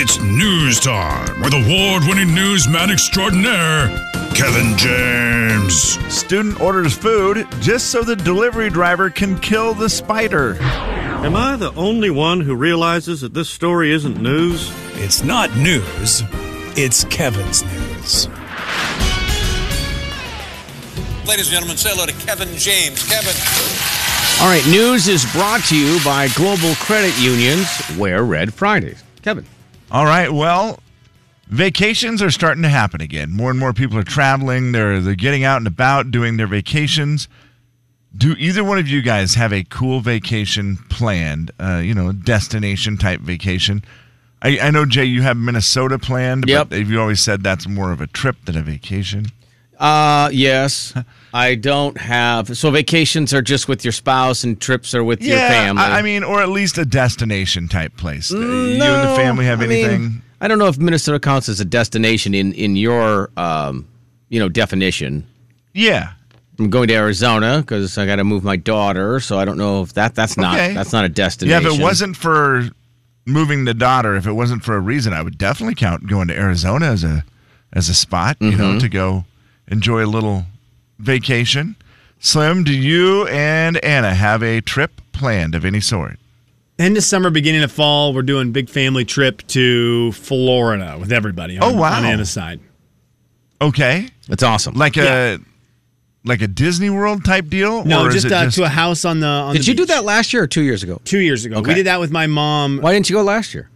It's news time with award winning newsman extraordinaire, Kevin James. Student orders food just so the delivery driver can kill the spider. Am I the only one who realizes that this story isn't news? It's not news, it's Kevin's news. Ladies and gentlemen, say hello to Kevin James. Kevin. All right, news is brought to you by Global Credit Unions. Wear Red Fridays. Kevin. All right, well, vacations are starting to happen again. More and more people are traveling. They're they're getting out and about doing their vacations. Do either one of you guys have a cool vacation planned? Uh, you know, destination type vacation. I, I know Jay, you have Minnesota planned, Yep. but you always said that's more of a trip than a vacation. Uh, yes. I don't have. So vacations are just with your spouse and trips are with your family. I, I mean, or at least a destination type place. you and the family have I mean, anything? I don't know if Minnesota counts as a destination in in your um, you know, definition. yeah. I'm going to Arizona because I got to move my daughter, so I don't know if that that's not Okay. that's not a destination. Yeah, destination. if it wasn't for moving the daughter, if it wasn't for a reason, I would definitely count going to Arizona as a as a spot, you Mm-hmm. know, to go enjoy a little vacation. Slim, do you and Anna have a trip planned of any sort? End of summer, beginning of fall, we're doing big family trip to Florida with everybody. On, Oh, wow. On Anna's side. Okay, that's awesome. like a like a Disney World type deal. No, or is just, it uh, to a house on the. On Did the you do that last year or two years ago? two years ago? Okay. We did that with my mom. Why didn't you go last year?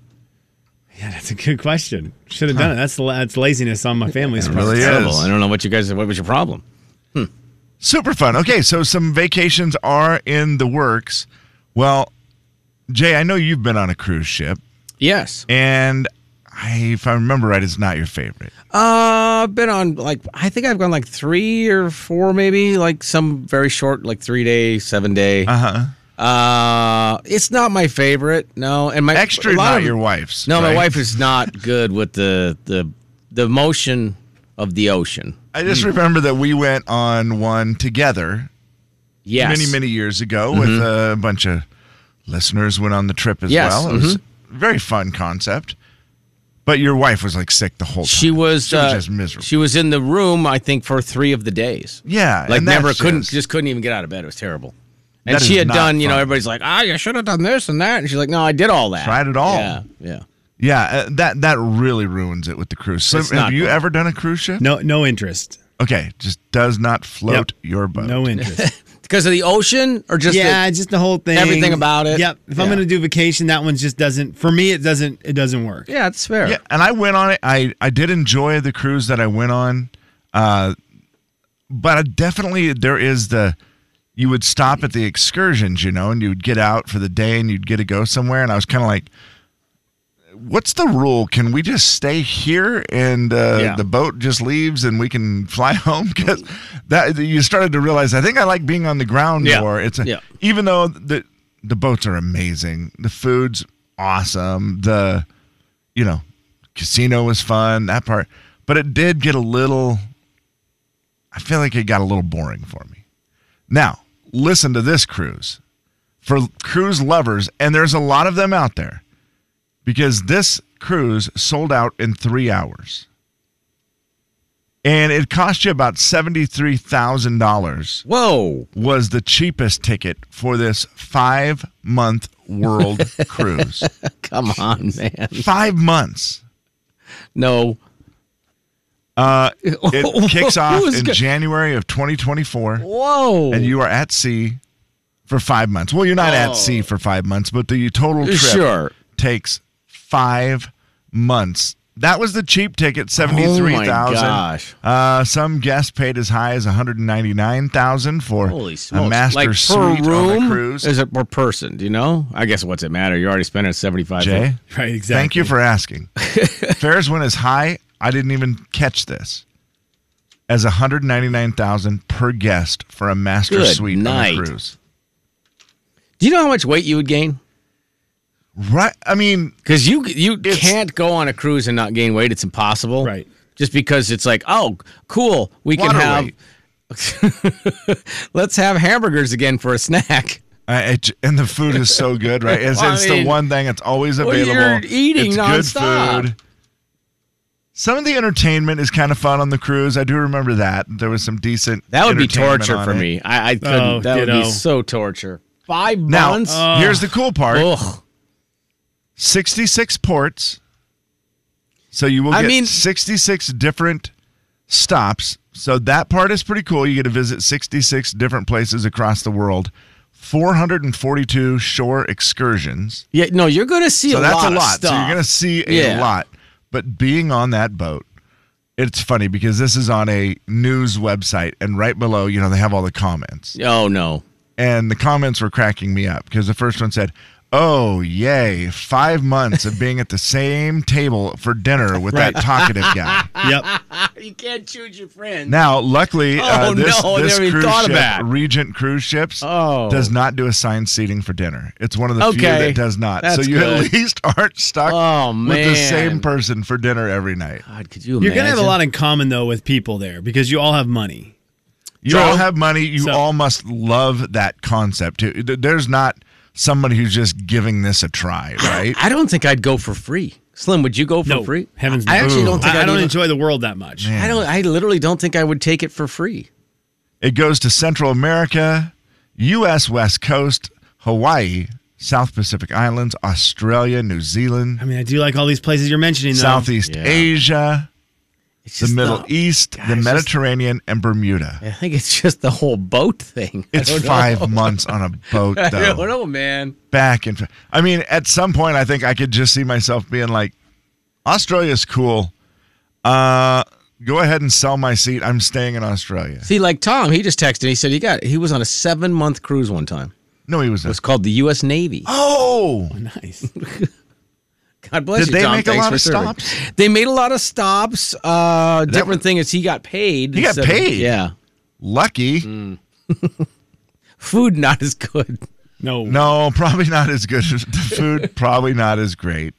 Yeah, that's a good question. Should have done it. That's that's laziness on my family's part. really is. Terrible. I don't know what you guys. What was your problem? Super fun. Okay, so some vacations are in the works. Well, Jay, I know you've been on a cruise ship, Yes. and I, if I remember right, it's not your favorite. Uh, I've been on like I think I've gone like three or four, maybe like some very short, like three day, seven day. Uh huh. Uh, it's not my favorite. No, and my Extra, not of- your wife's. No, my wife is not good with the the the motion of the ocean. I just remember that we went on one together Yes, Mm-hmm. many, many years ago with a bunch of listeners. Went on the trip as Yes, well. It was mm-hmm. a very fun concept. But your wife was like sick the whole time. She was. She was uh, just miserable. She was in the room, I think, for three of the days. yeah, like never couldn't just- just couldn't even get out of bed. It was terrible. And That she had not done, you know, everybody's like, ah, you should have done this and that, and she's like, no, I did all that. Tried it all. Yeah, yeah. Yeah, uh, that that really ruins it with the cruise. So, have you fun. ever done a cruise ship? No, no interest. Okay, just does not float Yep. your boat. No interest. Because of the ocean, or just yeah, the, just the whole thing. everything about it? Yep. If I'm going to do vacation, that one just doesn't. For me, it doesn't. It doesn't work. yeah, it's fair. Yeah, and I went on it. I I did enjoy the cruise that I went on, uh, but I definitely there is the you would stop at the excursions, you know, and you would get out for the day and you'd get to go somewhere, and I was kind of like. What's the rule? Can we just stay here and uh, Yeah. the boat just leaves and we can fly home? Because that you started to realize. I think I like being on the ground Yeah. more. It's a, Yeah. even though the the boats are amazing, the food's awesome. The you know, casino was fun, that part. But it did get a little I feel like it got a little boring for me. Now, listen to this cruise. For cruise lovers, and there's a lot of them out there. Because this cruise sold out in 3 hours. And it cost you about $73,000 Whoa. was the cheapest ticket for this 5-month world cruise. Come on, man. 5 months. No. Uh, it kicks off in go- January of 2024, Whoa. and you are at sea for five months. Well, you're not at Oh. sea for five months, but the total trip Sure. takes five months. That was the cheap ticket, seventy three Oh my thousand. gosh. Uh, some guests paid as high as one hundred ninety nine thousand for Holy a smokes. master like per suite room? on a cruise. Is it per person? Do you know? I guess what's it matter? You already spent it 75 Jay, Right. Exactly. thank you for asking. Fares went as high. I didn't even catch this. As one hundred ninety nine thousand per guest for a master Good suite night. on a cruise. Do you know how much weight you would gain? Right. I mean, Because you you can't go on a cruise and not gain weight. It's impossible. Right. Just because it's like, oh, cool, we can have. Let's have hamburgers again for a snack. I, it, and the food is so good, right? It's, Well, it's mean, the one thing that's always well, available. you're eating it's nonstop. good food. Some of the entertainment is kind of fun on the cruise. I do remember that there was some decent. That would be torture for it. me. I, I couldn't. Oh, that would ditto. be so torture. Five Now, months. Oh. here's the cool part: Ugh. 66 ports. So you will I get mean- 66 different stops. So that part is pretty cool. You get to visit 66 different places across the world. 442 shore excursions. Yeah, no, you're going to see So a that's lot a of lot. stuff. So you're going to see a Yeah. lot. But being on that boat, it's funny because this is on a news website, and right below, you know, they have all the comments. Oh no. And the comments were cracking me up because the first one said, Oh, yay, five months of being at the same table for dinner with that talkative guy. Yep. You can't choose your friends. Now, luckily, uh, Oh, this, no, this cruise thought ship, that. Regent Cruise Ships, Oh. does not do assigned seating for dinner. It's one of the few that does not. That's so you good. at least aren't stuck Oh, with the same person for dinner every night. God, could you You're gonna have a lot in common though with people there because you all have money. You True. all have money. You So- all must love that concept. too. There's not somebody who's just giving this a try, right? I don't think I'd go for free. Slim, would you go for No, free? heavens I no. actually don't think I, I don't even- enjoy the world that much. I don't. I literally don't think I would take it for free. It goes to Central America, U.S. West Coast, Hawaii, South Pacific Islands, Australia, New Zealand, I mean, I do like all these places you're mentioning. Though. Southeast Yeah. Asia, It's the just Middle East, God, the it's just- Mediterranean, and Bermuda. I think it's just the whole boat thing. I It's don't know. five months on a boat, though. I don't though. know, man. Back and f- I mean, at some point, I think I could just see myself being like, "Australia's cool. Uh, go ahead and sell my seat. I'm staying in Australia." See, like Tom, he just texted. He said he got. He was on a seven month cruise one time. No, he was. Not. It was called the U.S. Navy. oh, Nice. God bless Did you, they Tom. make a lot of serving. stops? They made a lot of stops. Uh, different was- thing is he got paid. He got instead of- paid? yeah. lucky. Mm. Food not as good. No. No, probably not as good. The food probably not as great.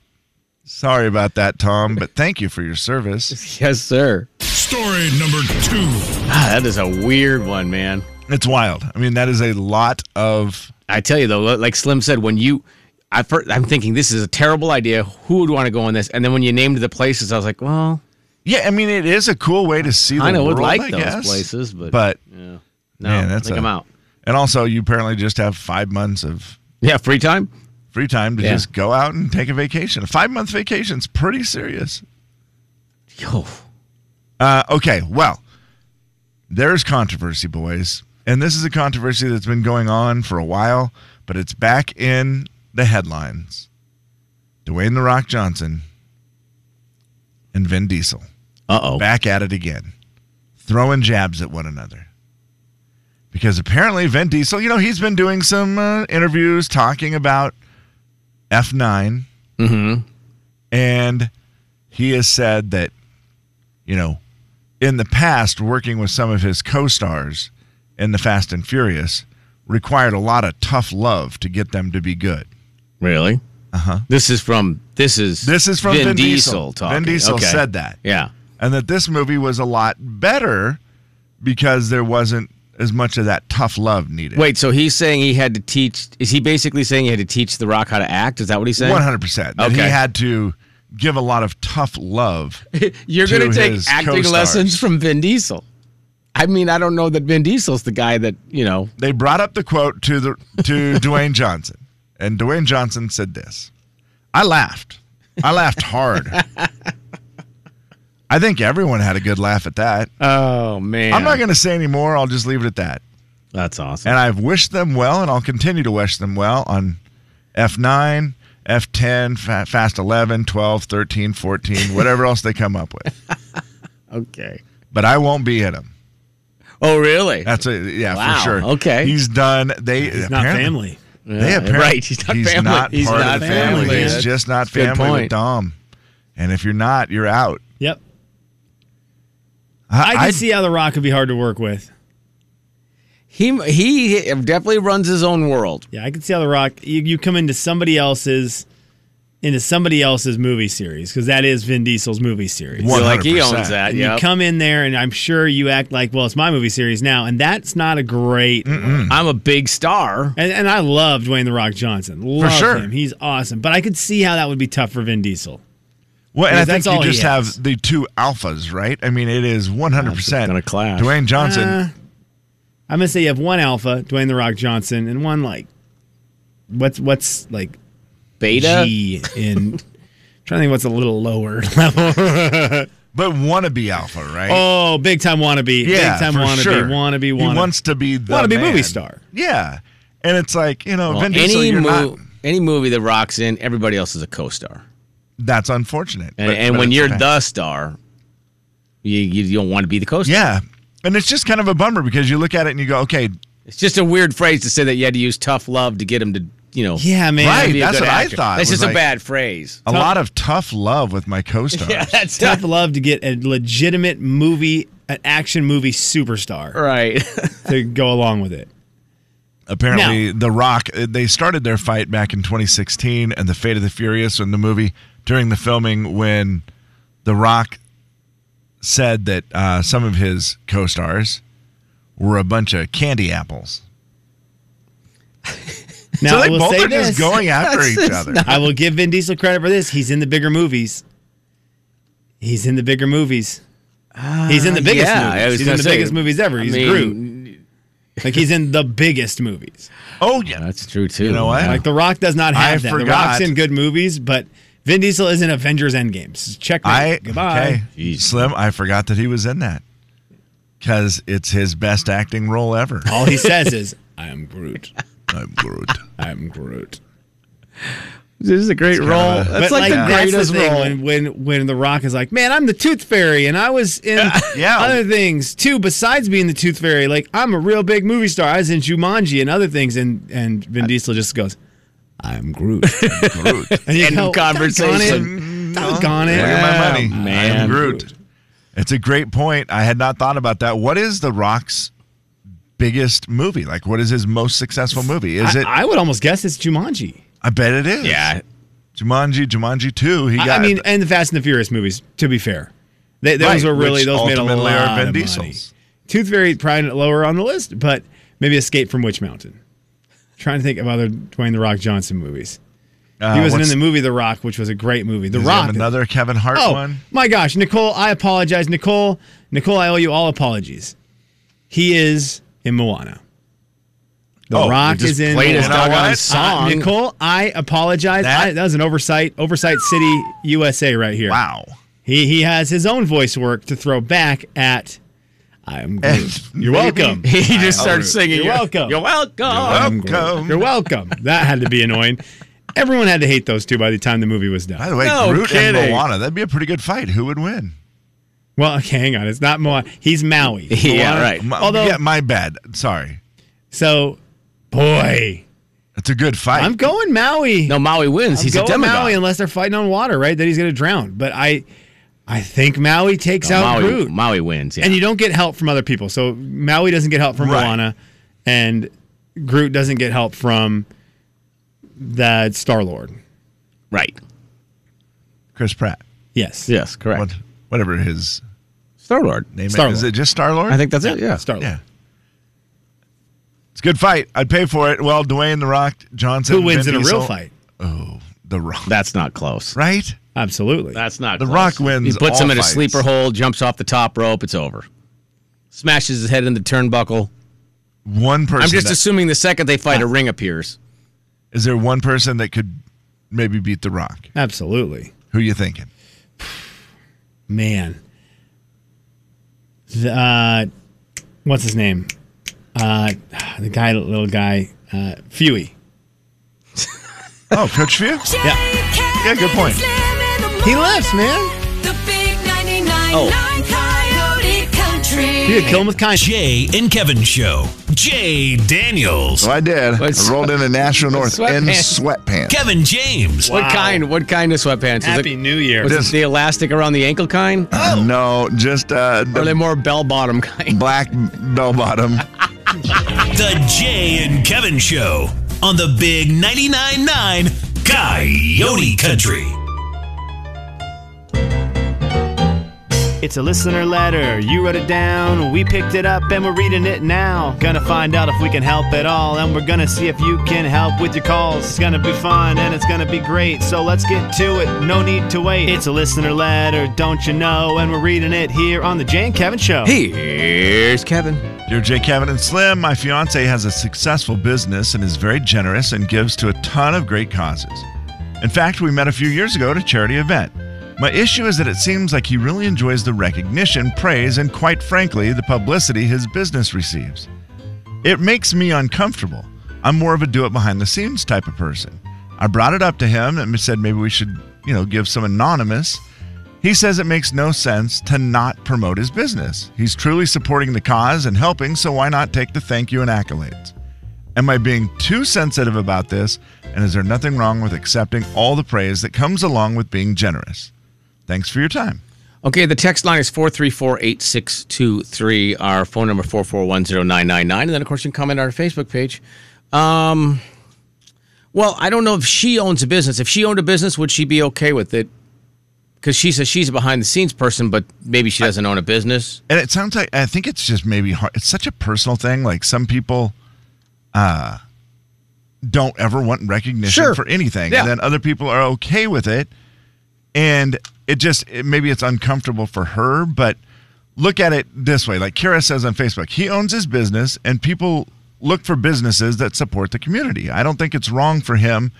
Sorry about that, Tom, but thank you for your service. Yes, sir. Story number two. Ah, that is a weird one, man. It's wild. I mean, that is a lot of. I tell you though, like Slim said, when you, I first, I'm thinking this is a terrible idea. Who would want to go on this? And then when you named the places, I was like, well, Yeah, I mean, it is a cool way to see the I know world. would like I those guess. places, but, but yeah. no, man, that's I think a- I'm out. and also you apparently just have five months of Yeah, free time. free time to Yeah. just go out and take a vacation. A five month vacation's pretty serious. Yo, Uh, okay, well, there's controversy, boys. And this is a controversy that's been going on for a while, but it's back in the headlines. Dwayne The Rock Johnson and Vin Diesel uh oh. back at it again, throwing jabs at one another. Because apparently, Vin Diesel, you know, he's been doing some uh, interviews talking about F9 Mm-hmm. and he has said that, you know, in the past, working with some of his co stars in The Fast and Furious required a lot of tough love to get them to be good. Really? Uh huh. This is from this is This is from Vin, Diesel. talking. Vin Diesel Okay. said that. Yeah. And that this movie was a lot better because there wasn't as much of that tough love needed. Wait, so he's saying he had to teach? Is he basically saying he had to teach The Rock how to act? Is that what he's saying? 100%. That he Okay. had to give a lot of tough love. You're to going to take his acting co-stars. lessons from Vin Diesel. I mean, I don't know that Vin Diesel's the guy that you know. they brought up the quote to the to Dwayne Johnson, and Dwayne Johnson said this. I laughed. I laughed hard. I think everyone had a good laugh at that. Oh man, I'm not going to say any more. I'll just leave it at that. That's awesome. And I've wished them well, and I'll continue to wish them well on F9, F10, Fa- Fast 11, 12, 13, 14, whatever else they come up with. okay. But I won't be in them. Oh really? That's a yeah Wow, for sure. okay. he's done. They He's not family. They Yeah, apparently, right. He's not family. not He's part not of the family. family, He's just not That's family with. Dom. And if you're not, you're out. Yep. I can I'd- see how The Rock could be hard to work with. He he definitely runs his own world. Yeah, I can see how The Rock. You, you come into somebody else's, into somebody else's movie series because that is Vin Diesel's movie series. One- Feel like he owns that. And Yeah. you come in there, and I'm sure you act like, well, it's my movie series now, and that's not a great. I'm a big star. And, and I love Dwayne the Rock Johnson. Love sure. him. He's awesome. But I could see how that would be tough for Vin Diesel. Well, and I think that's all you he just has. have the two alphas, right? I mean, it is 100% gonna clash. Dwayne Johnson. Uh, I'm gonna say you have one alpha, Dwayne the Rock Johnson, and one like, what's what's like Beta. G in. trying to think what's a little lower level. but wannabe alpha, right? oh, big time wannabe. yeah, big time for wannabe. sure. Wannabe. He wants to be the Wannabe man. movie star. Yeah, and it's like you know, Well, Vin Diesel. any You're mo- not. any movie that rocks in, everybody else is a co-star. That's unfortunate. And, but- and but when you're fact. the star, you, you you don't want to be the co-star. yeah, and it's just kind of a bummer because you look at it and you go, okay, It's just a weird phrase to say that you had to use tough love to get him to, you know. Yeah, man. Right. that's good what I thought. That's was just a bad phrase. A lot of tough love with my co-stars. Yeah, that's Tough love to get a legitimate movie, an action movie superstar right. to go along with it. Apparently, The Rock, uh, they started their fight back in 2016 and The Fate of the Furious in the movie during the filming when The Rock said that uh, some of his co stars were a bunch of candy apples. Now, so I they will both say are this. just going after each just other. I will give Vin Diesel credit for this. He's in the bigger movies. He's in the bigger movies. He's in the uh, biggest yeah, movies. He's in the say, biggest movies ever. I He's mean, Groot. Like he's in the biggest movies. Oh, yeah. That's true too. You know what? Like The Rock does not I have that. The. Rock's in good movies, but Vin Diesel is in Avengers Endgames. Check I, Goodbye. okay. Slim, I forgot that he was in that because it's his best acting role ever. All he says is, "I am Groot. I'm Groot. I am Groot." This is a great role. of That's but like, like the that's greatest the thing role. when, when when The Rock is like, "Man, I'm the Tooth Fairy, and I was in Yeah. other things too. Besides being the Tooth Fairy, like I'm a real big movie star. I was in Jumanji and other things." And and Vin Diesel just goes, "I'm Groot." Groot. And you End go, conversation. "Doggone it. Doggone it. Look at my money. man. I'm Groot. It's a great point. I had not thought about that. What is The Rock's biggest movie? Like, what is his most successful movie? Is I, it? I would almost guess it's Jumanji. I bet it is. Yeah. Jumanji, Jumanji 2. He got I mean, and the Fast and the Furious movies. To be fair, they, those Right, were really those made a lot of money. Tooth Fairy probably lower on the list, but maybe Escape from Witch Mountain. Trying to think of other Dwayne the Rock Johnson movies. uh, He wasn't in the movie The Rock, which was a great movie. The does he have Rock. another Kevin Hart oh one. my gosh, Nicole! I apologize, Nicole. Nicole, I owe you all apologies. He is in Moana. The Oh, Rock just is in played his Moana. doggone Uh, song. Nicole, I apologize. That- I, that was an oversight. Oversight City, USA, right here. Wow. He he has his own voice work to throw back at. I'm Groot. You're welcome. He just starts singing. You're welcome. You're welcome. I'm Groot. Welcome. You're welcome. That had to be annoying. Everyone had to hate those two by the time the movie was done. By the way, No Groot and kidding. Moana. That'd be a pretty good fight. Who would win? Well, okay, hang on. It's not Moana. He's Maui. Yeah, right. My, Although, yeah, my bad. Sorry. so, boy, It's a good fight. I'm going Maui. No, Maui wins. I'm He's a going demigod. Maui unless they're fighting on water, right? That he's going to drown. But I, I think Maui takes No, out Maui, Groot. Maui wins. Yeah. And you don't get help from other people. So Maui doesn't get help from Right. Moana, and Groot doesn't get help from the Star Lord. right. Chris Pratt. Yes. Yes, correct. What, whatever his Star Lord. name Star-Lord. is. Is it just Star Lord? I think that's it. Yeah. Star Lord. Yeah. It's a good fight. I'd pay for it. Well, Dwayne the Rock Johnson. Who wins Vin in a real fight? Oh, the Rock. That's not close. Right? Absolutely. That's not. The close. Rock wins He puts all him in a fights. sleeper hold, jumps off the top rope. It's over. Smashes his head in the turnbuckle. One person. I'm just that- assuming the second they fight, a ah. ring appears. is there one person that could maybe beat the Rock? Absolutely. Who you thinking? Man. The, uh, what's his name? Uh, the guy, little guy, uh, Fewy. Oh, Coach Few? Yeah. Yeah, good point. He lifts, man. The big 99.9 Oh. Coyote Country. He could kill him with kindness. Jay and Kevin Show. Jay Daniels. So I did. What's- I rolled into National North in Sweatpants. sweatpants. Kevin James. What kind? What kind of sweatpants? Is Happy it, New Year. was This- it the elastic around the ankle kind? Uh, no, just uh, Or are they the more bell bottom kind? black bell bottom. The Jay and Kevin Show on the Big 99.9 9 Coyote Country. It's a listener letter. You wrote it down. We picked it up and we're reading it now. Gonna find out if we can help at all. And we're gonna see if you can help with your calls. It's gonna be fun and it's gonna be great. So let's get to it. No need to wait. It's a listener letter, don't you know? And we're reading it here on the Jay and Kevin Show. Here's Kevin. Dear Jay, Kevin, and Slim, my fiance has a successful business and is very generous and gives to a ton of great causes. In fact, we met a few years ago at a charity event. My issue is that it seems like he really enjoys the recognition, praise, and quite frankly, the publicity his business receives. It makes me uncomfortable. I'm more of a do it behind the scenes type of person. I brought it up to him and said maybe we should, you know, give some anonymous. He says it makes no sense to not promote his business. He's truly supporting the cause and helping, so why not take the thank you and accolades? Am I being too sensitive about this? And is there nothing wrong with accepting all the praise that comes along with being generous? Thanks for your time. Okay, the text line is 434-8623. Our phone number 4410999. And then, of course, you can comment on our Facebook page. Um, well, I don't know if she owns a business. If she owned a business, would she be okay with it? Because she says she's a behind-the-scenes person, but maybe she doesn't own a business. And it sounds like I think it's just maybe hard. It's such a personal thing. Like some people uh don't ever want recognition Sure. for anything. Yeah. And then other people are okay with it. And it just it, maybe it's uncomfortable for her, but look at it this way. Like Kira says on Facebook, he owns his business and people look for businesses that support the community. I don't think it's wrong for him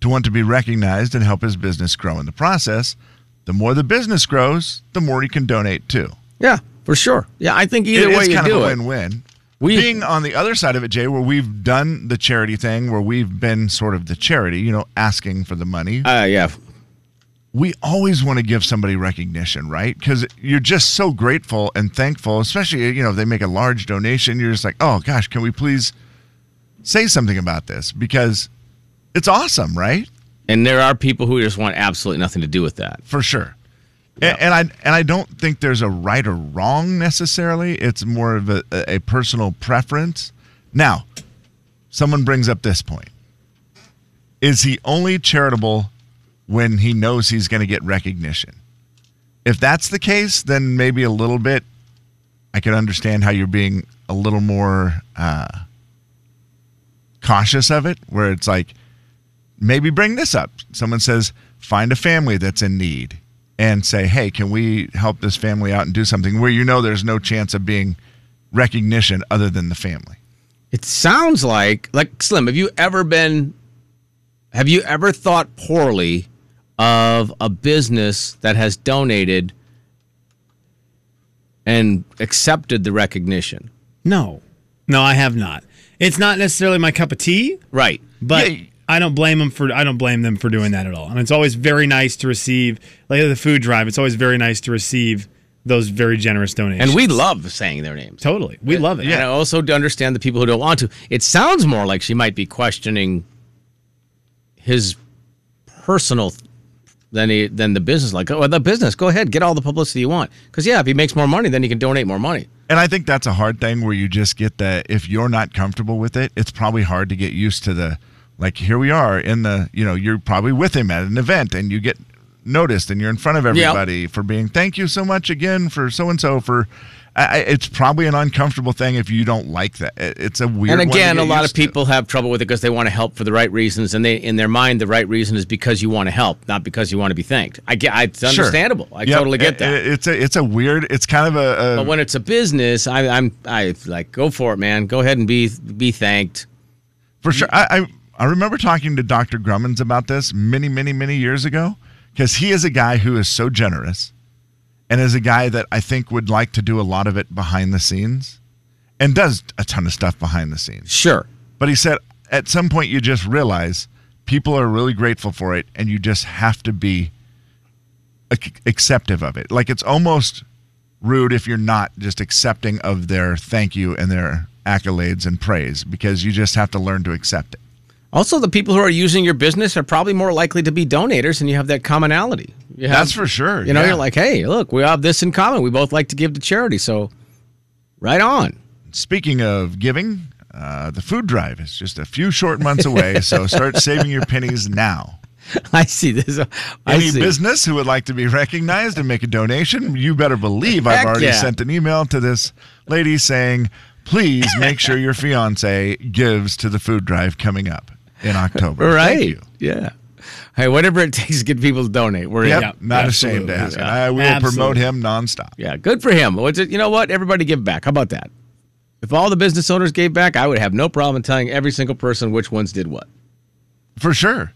to want to be recognized and help his business grow in the process. The more the business grows, the more he can donate too. Yeah, for sure. Yeah, I think either It way is you kind do of a win-win. We- Being on the other side of it, Jay, where we've done the charity thing, where we've been sort of the charity, you know, asking for the money. Uh, yeah. We always want to give somebody recognition, right? Because you're just so grateful and thankful, especially you know if they make a large donation. You're just like, oh gosh, can we please say something about this? Because it's awesome, right? And there are people who just want absolutely nothing to do with that. for sure. A- And, I and I don't think there's a right or wrong necessarily. It's more of a, a personal preference. Now, someone brings up this point: Is he only charitable when he knows he's going to get recognition? If that's the case, then maybe a little bit. I can understand how you're being a little more uh, cautious of it, where it's like, maybe bring this up. Someone says, find a family that's in need and say, hey, can we help this family out and do something where you know there's no chance of being recognition other than the family? It sounds like like Slim. Have you ever been? Have you ever thought poorly of a business that has donated and accepted the recognition? No. No, I have not. It's not necessarily my cup of tea, Right. but Yeah. I don't blame them for I don't blame them for doing that at all. I mean, it's always very nice to receive like the food drive. It's always very nice to receive those very generous donations. And we love saying their names. totally we love it. And I also to understand the people who don't want to. It sounds more like she might be questioning his personal than he, than the business. Like, oh, the business, go ahead, get all the publicity you want. Because yeah, if he makes more money, then he can donate more money. And I think that's a hard thing where you just get that if you're not comfortable with it, it's probably hard to get used to the like here we are in the you know, you're probably with him at an event and you get noticed and you're in front of everybody for being thank you so much again for so and so for I, it's probably an uncomfortable thing if you don't like that. It's a weird. and again, a lot of used to. people have trouble with it because they want to help for the right reasons, and they in their mind the right reason is because you want to help, not because you want to be thanked. I get, I, it's Sure. understandable. I Yep. totally get that. it- it's a it's a weird. It's kind of a, a but when it's a business, I, I'm I like go for it, man. Go ahead and be be thanked. For sure. I, I I remember talking to Dr. Grummins about this many, many, many years ago because he is a guy who is so generous and is a guy that I think would like to do a lot of it behind the scenes and does a ton of stuff behind the scenes. Sure. But he said at some point you just realize people are really grateful for it and you just have to be ac- acceptive of it. Like it's almost rude if you're not just accepting of their thank you and their accolades and praise because you just have to learn to accept it. Also, the people who are using your business are probably more likely to be donators, and you have that commonality. Have- That's for sure. You know, yeah. you're like, hey, look, we have this in common. We both like to give to charity, so right on. Speaking of giving, uh, the food drive is just a few short months away, so start saving your pennies now. I see this. I Any see. business who would like to be recognized and make a donation, you better believe I've Heck already yeah. sent an email to this lady saying, please make sure your fiance gives to the food drive coming up in October. Right. Yeah. Hey, whatever it takes to get people to donate. We're Yep, in. not ashamed to ask. Yeah. I will promote Absolutely. him nonstop. Yeah, good for him. What's it- You know what? Everybody give back. How about that? If all the business owners gave back, I would have no problem telling every single person which ones did what. For sure.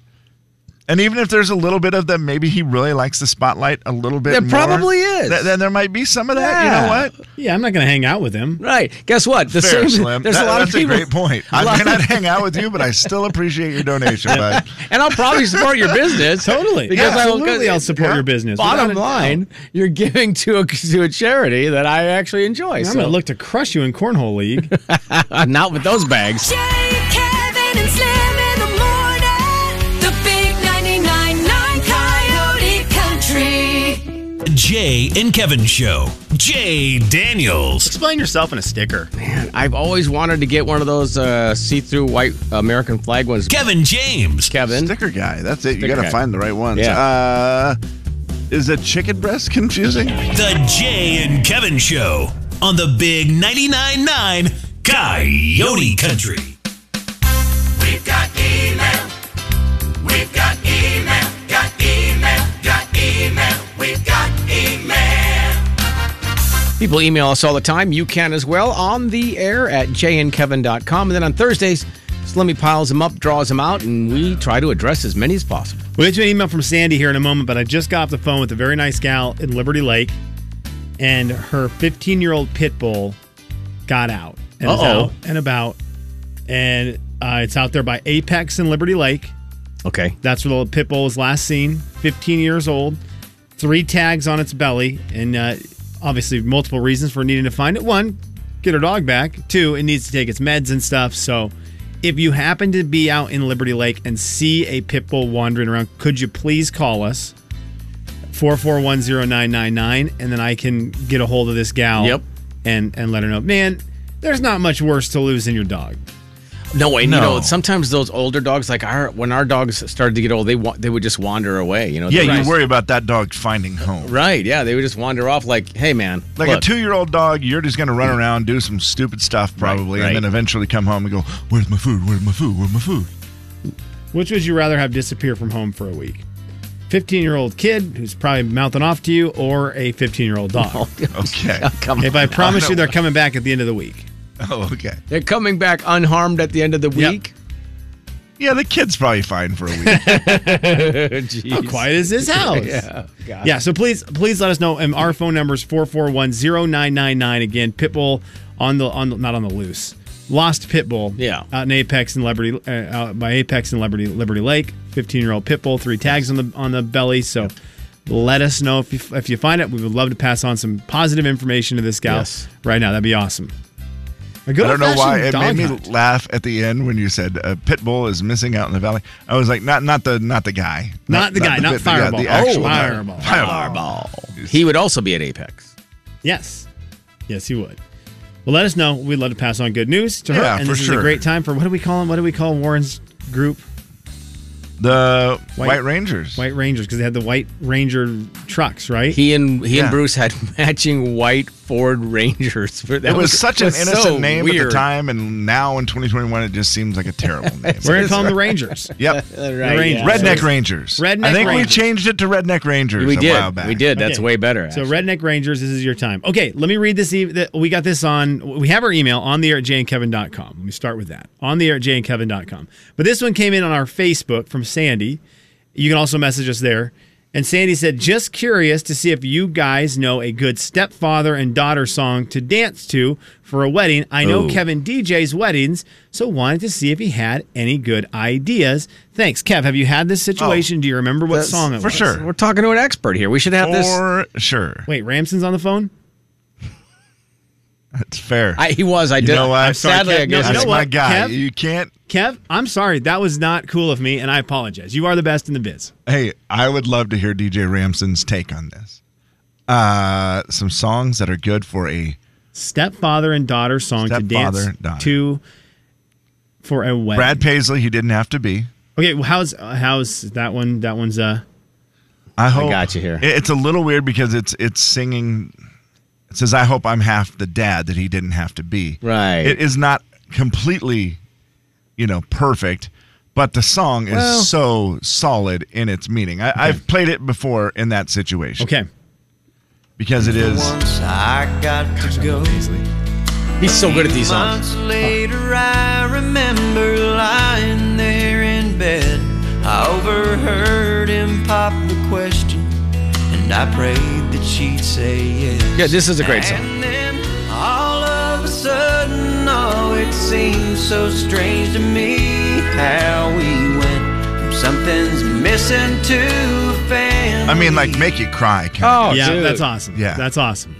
And even if there's a little bit of them, maybe he really likes the spotlight a little bit There more, probably is. th- then there might be some of that. You know what? Yeah, I'm not going to hang out with him. Right. Guess what? The Fair, same. Slim. There's That- a lot that's of people. a great point. I lot may not hang out with you, but I still appreciate your donation, bud. and I'll probably support your business. Totally. Because I will- Absolutely, I'll support yeah. your business. Bottom without a line, you're giving to a to a charity that I actually enjoy. doubt. I'm so going to look to crush you in Cornhole League. not with those bags. Jay and Kevin Show. Jay Daniels. Explain yourself in a sticker. Man, I've always wanted to get one of those uh, see-through white American flag ones. Kevin James. Kevin. Sticker guy. That's it. You got to find the right ones. Yeah. Uh, is a chicken breast confusing? The Jay and Kevin Show on the Big 99.9 9 Coyote Country. People email us all the time. You can as well on the air at jayandkevin.com. And then on Thursdays, Slimmy piles them up, draws them out, and we try to address as many as possible. We'll get you an email from Sandy here in a moment, but I just got off the phone with a very nice gal in Liberty Lake, and her 15 year old pit bull got out and Uh-oh. out and about, and uh, it's out there by Apex in Liberty Lake. Okay. That's where the pit bull was last seen. 15 years old, three tags on its belly, and uh, obviously multiple reasons for needing to find it. One, get her dog back. Two, it needs to take its meds and stuff. So, if you happen to be out in Liberty Lake and see a pit bull wandering around, could you please call us? 4410999 and then I can get a hold of this gal Yep. and and let her know. Man, there's not much worse to lose than your dog. No, and No. you know, sometimes those older dogs, like our, when our dogs started to get old, they wa- they would just wander away. You know. Yeah, They- you worry about that dog finding home. Right. Yeah, they would just wander off. Like, hey, man. Like look, a two-year-old dog, you're just going to run around, do some stupid stuff probably, right. and then eventually come home and go, "Where's my food? Where's my food? Where's my food?" Which would you rather have disappear from home for a week? 15 year old kid who's probably mouthing off to you, or a 15 year old dog? Okay. Come If on. I promise no. you they're coming back at the end of the week. Oh, okay. They're coming back unharmed at the end of the Yep. week. Yeah, the kid's probably fine for a week. Jeez. How quiet is his house? Yeah. God. Yeah, so please please let us know. And our phone number is 4410999. Again, Pitbull on the on the, not on the loose. Lost Pitbull. Yeah. Out in Apex and Liberty uh, out by Apex and Liberty Liberty Lake. 15-year-old Pitbull, three tags on the on the belly. So let us know if you if you find it. We would love to pass on some positive information to this gal Yes. right now. That'd be awesome. A good I don't know why it old-fashioned made me hunt. laugh at the end when you said uh, Pitbull is missing out in the valley. I was like, not not the not the guy, Not the guy, not pit- the, Fireball. the actual Oh, guy. Fireball. Fireball. He would also be at Apex. Yes. Yes, he would. Well, let us know. We'd love to pass on good news to her. Yeah, and for this is sure. a great time for what do we call him? What do we call Warren's group? The White- White, Rangers. White Rangers, because they had the White Ranger trucks, right? He and he Yeah. and Bruce had matching white Ford Rangers. That it was, such an was innocent so name at the time, and now in 2021, it just seems like a terrible name. We're gonna call them the Rangers. yep. The Rangers. yeah. Redneck Rangers. Redneck I think we changed it to Redneck Rangers We a did. while back. We did. That's Okay. way better. So. Redneck Rangers, this is your time. Okay, let me read this. e- that- We got this on. We have our email on the air at jayandkevin.com. Let me start with that. On the air at jayandkevin.com. But this one came in on our Facebook from Sandy. You can also message us there. And Sandy said, just curious to see if you guys know a good stepfather and daughter song to dance to for a wedding. I know Ooh. Kevin DJ's weddings, so wanted to see if he had any good ideas. Thanks. Kev, have you had this oh, situation? Do you remember what song it for was? For sure. We're talking to an expert here. We should have this. For sure. Wait, Ramson's on the phone? That's fair. I, he was. I you did. know what? I'm Sadly, I Kev. No, you That's know my guy. Kev? You can't. Kev, I'm sorry. That was not cool of me, and I apologize. You are the best in the biz. Hey, I would love to hear DJ Ramson's take on this. Uh, some songs that are good for a Stepfather and daughter song to dance Stepfather, daughter. to for a wedding. Brad Paisley. He didn't have to be. Okay, well, how's how's that one? That one's uh. I hope got you here. It- It's a little weird because it's it's singing. It says, "I hope I'm half the dad that he didn't have to be." Right. It is not completely, you know, perfect, but the song is Well- so solid in its meaning. I, I've played it before in that situation. Okay. Because it is. Once I got to go. He's so good at these songs. Months later, I remember lying there in bed. I overheard him pop the question, and I prayed that she'd say yes. Yeah, this is a great song. And then all of a sudden, oh, it seemed so strange to me how we went from something's missing to family. I mean, like make you cry. Kind Oh, of. yeah, dude. that's awesome. Yeah. that's awesome.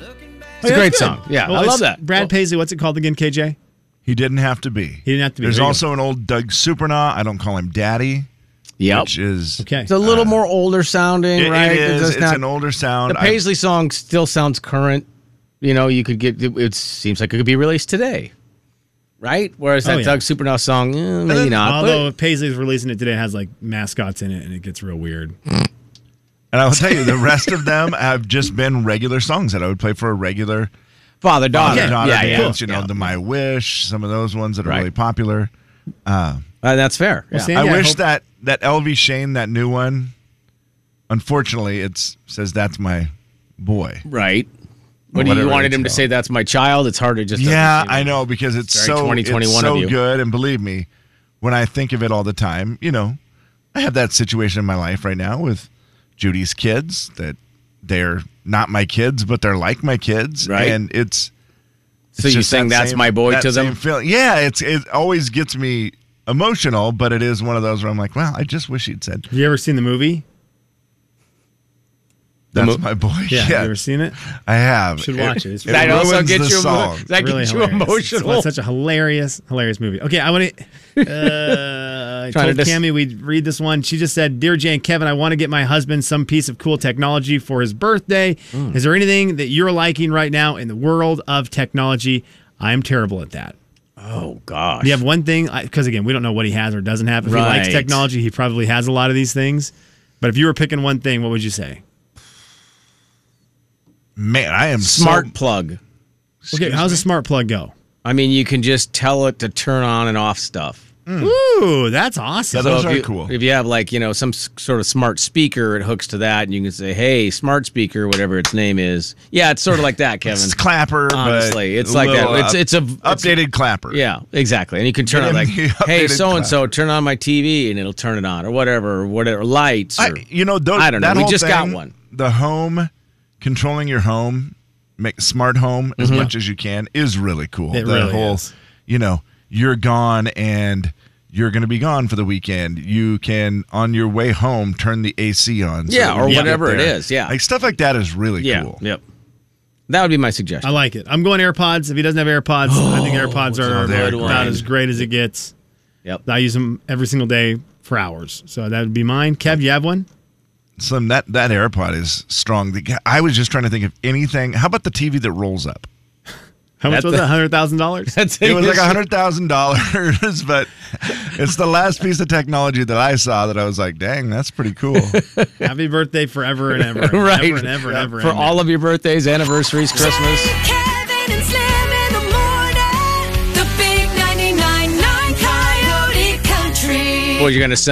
It's a oh, great song. Yeah, Well, I love that. Brad Well, Paisley. What's it called again? KJ. He didn't have to be. He didn't have to be. There's There you also an old Doug Supernaw. I don't call him Daddy, Yep. which is Okay. It's a little more older sounding, it- right? it is. does It's not- an older sound. The I- Paisley song still sounds current. You know, you could get it, it seems like it could be released today, right? Whereas that Oh, yeah. Doug Supernaw song, eh, maybe not. Although but Paisley's releasing it today, it has like mascots in it, and it gets real weird. And I will tell you, the rest of them have just been regular songs that I would play for a regular father daughter, father daughter yeah, yeah, dance. You know, yeah. the My Wish, some of those ones that are Right. really popular. Uh, that's fair. Well, Yeah. Sandy, I I wish hope- that that LV Shane, that new one. Unfortunately, it says that's my boy. Right. What do you wanted him to say? That's my child. It's hard to just. Yeah. I know because it's so 2021 it's so good, and believe me, when I think of it all the time, you know, I have that situation in my life right now with Judy's kids that they're not my kids, but they're like my kids, Right. And it's So you saying that that's same- my boy that to them? feeling. Yeah, it's it always gets me emotional, but it is one of those where I'm like, well, I just wish he'd said Have you ever seen the movie? that's mo- my boy. Yeah. Yeah, Have you ever seen it? I have. Should watch it. It's it That also ruins gets you. emo- song. That really gets you hilarious. emotional. It's, it's such a hilarious, hilarious movie. Okay, I want to. Uh, I told to dis- Cammy we'd read this one. She just said, "Dear Jay and Kevin, I want to get my husband some piece of cool technology for his birthday. Hmm. Is there anything that you're liking right now in the world of technology? I am terrible at that. Oh gosh. You have one thing? Because again, we don't know what he has or doesn't have. If he likes technology, he probably has a lot of these things. But if you were picking one thing, what would you say? Man, I am smart So, plug. Okay, how's a smart plug go? I mean, you can just tell it to turn on and off stuff. Mm. Ooh, that's awesome. Yeah, those if are you, cool. If you have like you know some sort of smart speaker, it hooks to that, and you can say, "Hey, smart speaker, whatever its name is." Yeah, it's sort of like that, Kevin. It's clapper, but Honestly, it's like that. little It's it's a it's- updated clapper. Yeah, exactly. And you can turn Get on like, "Hey, so and so, turn on my TV," and it'll turn it on, or whatever, or whatever lights. Or, I, you know, those, I don't know. We whole just got one. The home, controlling your home, make smart home as mm-hmm. much as you can is really cool. It the really whole, is. you know, you're gone and you're going to be gone for the weekend. You can on your way home turn the AC on. so Yeah, or when you get whatever it is. yeah. like stuff like that is really yeah, cool. yep. That would be my suggestion. I like it. I'm going AirPods. If he doesn't have AirPods, I think AirPods are about great. as great as it gets. Yep. I use them every single day for hours. So that would be mine. Kev, you have one? Slim, that that AirPod is strong. I was just trying to think of anything. How about the TV that rolls up? How much That's was the- that? Hundred thousand dollars. That's It was like a hundred thousand dollars, but it's the last piece of technology that I saw that I was like, "Dang, that's pretty cool." Happy birthday forever and ever, and right. ever and ever and ever. For all of your birthdays, anniversaries, Christmas. Kevin and Slim in the morning. The big 99.9 Coyote Country. Boy, you're going to send